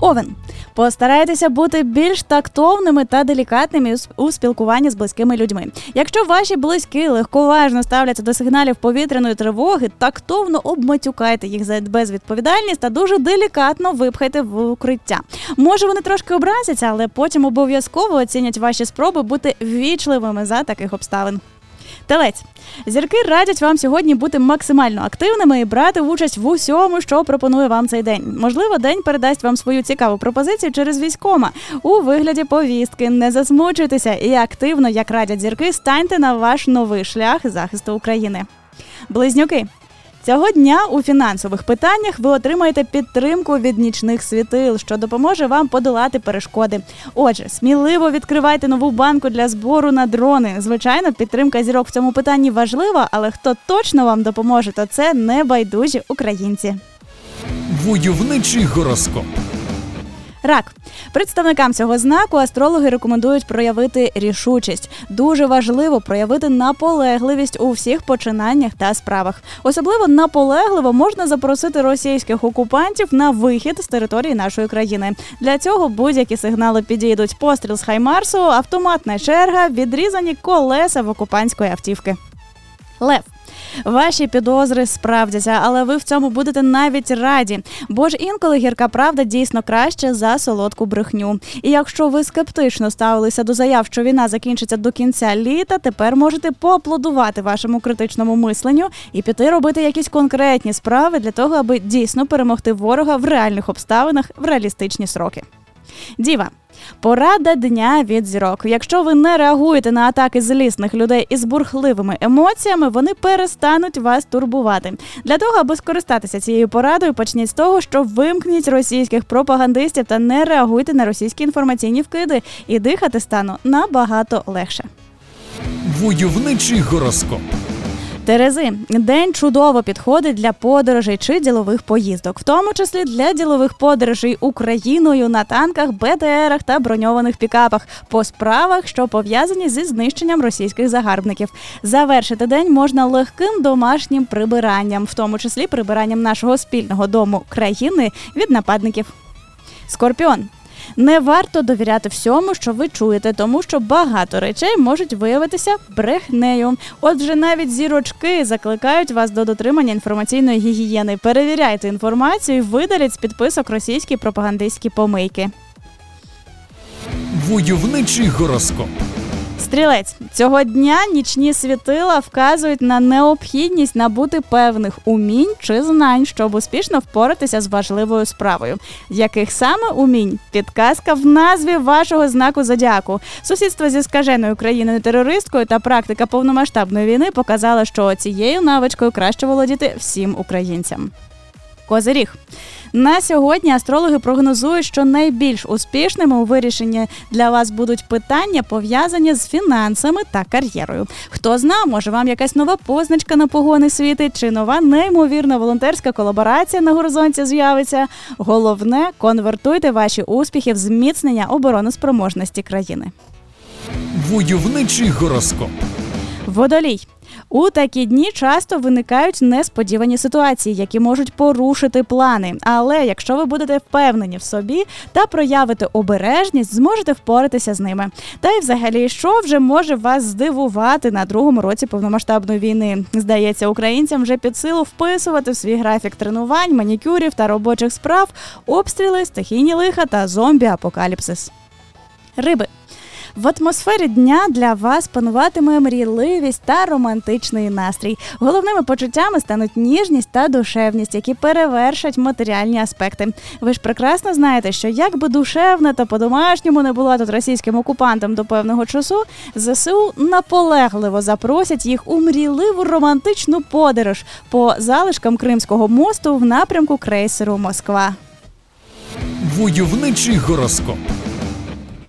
Овен. Постарайтеся бути більш тактовними та делікатними у спілкуванні з близькими людьми. Якщо ваші близькі легковажно ставляться до сигналів повітряної тривоги, тактовно обматюкайте їх за безвідповідальність та дуже делікатно випхайте в укриття. Може, вони трошки образяться, але потім обов'язково оцінять ваші спроби бути вічливими за таких обставин. Телець зірки радять вам сьогодні бути максимально активними і брати участь в усьому, що пропонує вам цей день. Можливо, день передасть вам свою цікаву пропозицію через військома у вигляді повістки. Не засмучуйтеся і активно, як радять зірки, станьте на ваш новий шлях захисту України. Близнюки. Цього дня у фінансових питаннях ви отримаєте підтримку від нічних світил, що допоможе вам подолати перешкоди. Отже, сміливо відкривайте нову банку для збору на дрони. Звичайно, підтримка зірок в цьому питанні важлива, але хто точно вам допоможе, то це небайдужі українці. Войовничий гороскоп. Рак представникам цього знаку астрологи рекомендують проявити рішучість. Дуже важливо проявити наполегливість у всіх починаннях та справах. Особливо наполегливо можна запросити російських окупантів на вихід з території нашої країни. Для цього будь-які сигнали підійдуть. Постріл з Хаймарсу, автоматна черга, відрізані колеса в окупантської автівки. Лев Ваші підозри справдяться, але ви в цьому будете навіть раді. Бо ж інколи гірка правда дійсно краще за солодку брехню. І якщо ви скептично ставилися до заяв, що війна закінчиться до кінця літа, тепер можете поаплодувати вашому критичному мисленню і піти робити якісь конкретні справи для того, аби дійсно перемогти ворога в реальних обставинах в реалістичні сроки. Діва. Порада дня від зірок. Якщо ви не реагуєте на атаки злісних людей із бурхливими емоціями, вони перестануть вас турбувати. Для того, аби скористатися цією порадою, почніть з того, що вимкніть російських пропагандистів та не реагуйте на російські інформаційні вкиди, і дихати стану набагато легше. Войовничий гороскоп. Терези день чудово підходить для подорожей чи ділових поїздок, в тому числі для ділових подорожей Україною на танках, БТРах та броньованих пікапах по справах, що пов'язані зі знищенням російських загарбників. Завершити день можна легким домашнім прибиранням, в тому числі прибиранням нашого спільного дому країни від нападників. Скорпіон не варто довіряти всьому, що ви чуєте, тому що багато речей можуть виявитися брехнею. Отже, навіть зірочки закликають вас до дотримання інформаційної гігієни. Перевіряйте інформацію, видаліть з підписок російські пропагандистські помийки. Войовничий гороскоп. Стрілець цього дня нічні світила вказують на необхідність набути певних умінь чи знань, щоб успішно впоратися з важливою справою. Яких саме умінь? Підказка в назві вашого знаку зодіаку. Сусідство зі скаженою країною терористкою та практика повномасштабної війни показала, що цією навичкою краще володіти всім українцям. Козиріг. На сьогодні астрологи прогнозують, що найбільш успішними у вирішенні для вас будуть питання пов'язані з фінансами та кар'єрою. Хто зна, може вам якась нова позначка на погони світить, чи нова неймовірна волонтерська колаборація на горизонті з'явиться. Головне конвертуйте ваші успіхи в зміцнення обороноспроможності країни. Войовничий гороскоп. Водолій у такі дні часто виникають несподівані ситуації, які можуть порушити плани. Але якщо ви будете впевнені в собі та проявите обережність, зможете впоратися з ними. Та й взагалі, що вже може вас здивувати на другому році повномасштабної війни? Здається, українцям вже під силу вписувати в свій графік тренувань, манікюрів та робочих справ, обстріли, стихійні лиха та зомбі-апокаліпсис. Риби в атмосфері дня для вас пануватиме мрійливість та романтичний настрій. Головними почуттями стануть ніжність та душевність, які перевершать матеріальні аспекти. Ви ж прекрасно знаєте, що як би душевне та по-домашньому не була тут російським окупантом до певного часу, зсу наполегливо запросять їх у мрійливу романтичну подорож по залишкам Кримського мосту в напрямку крейсеру Москва. Войовничий гороскоп.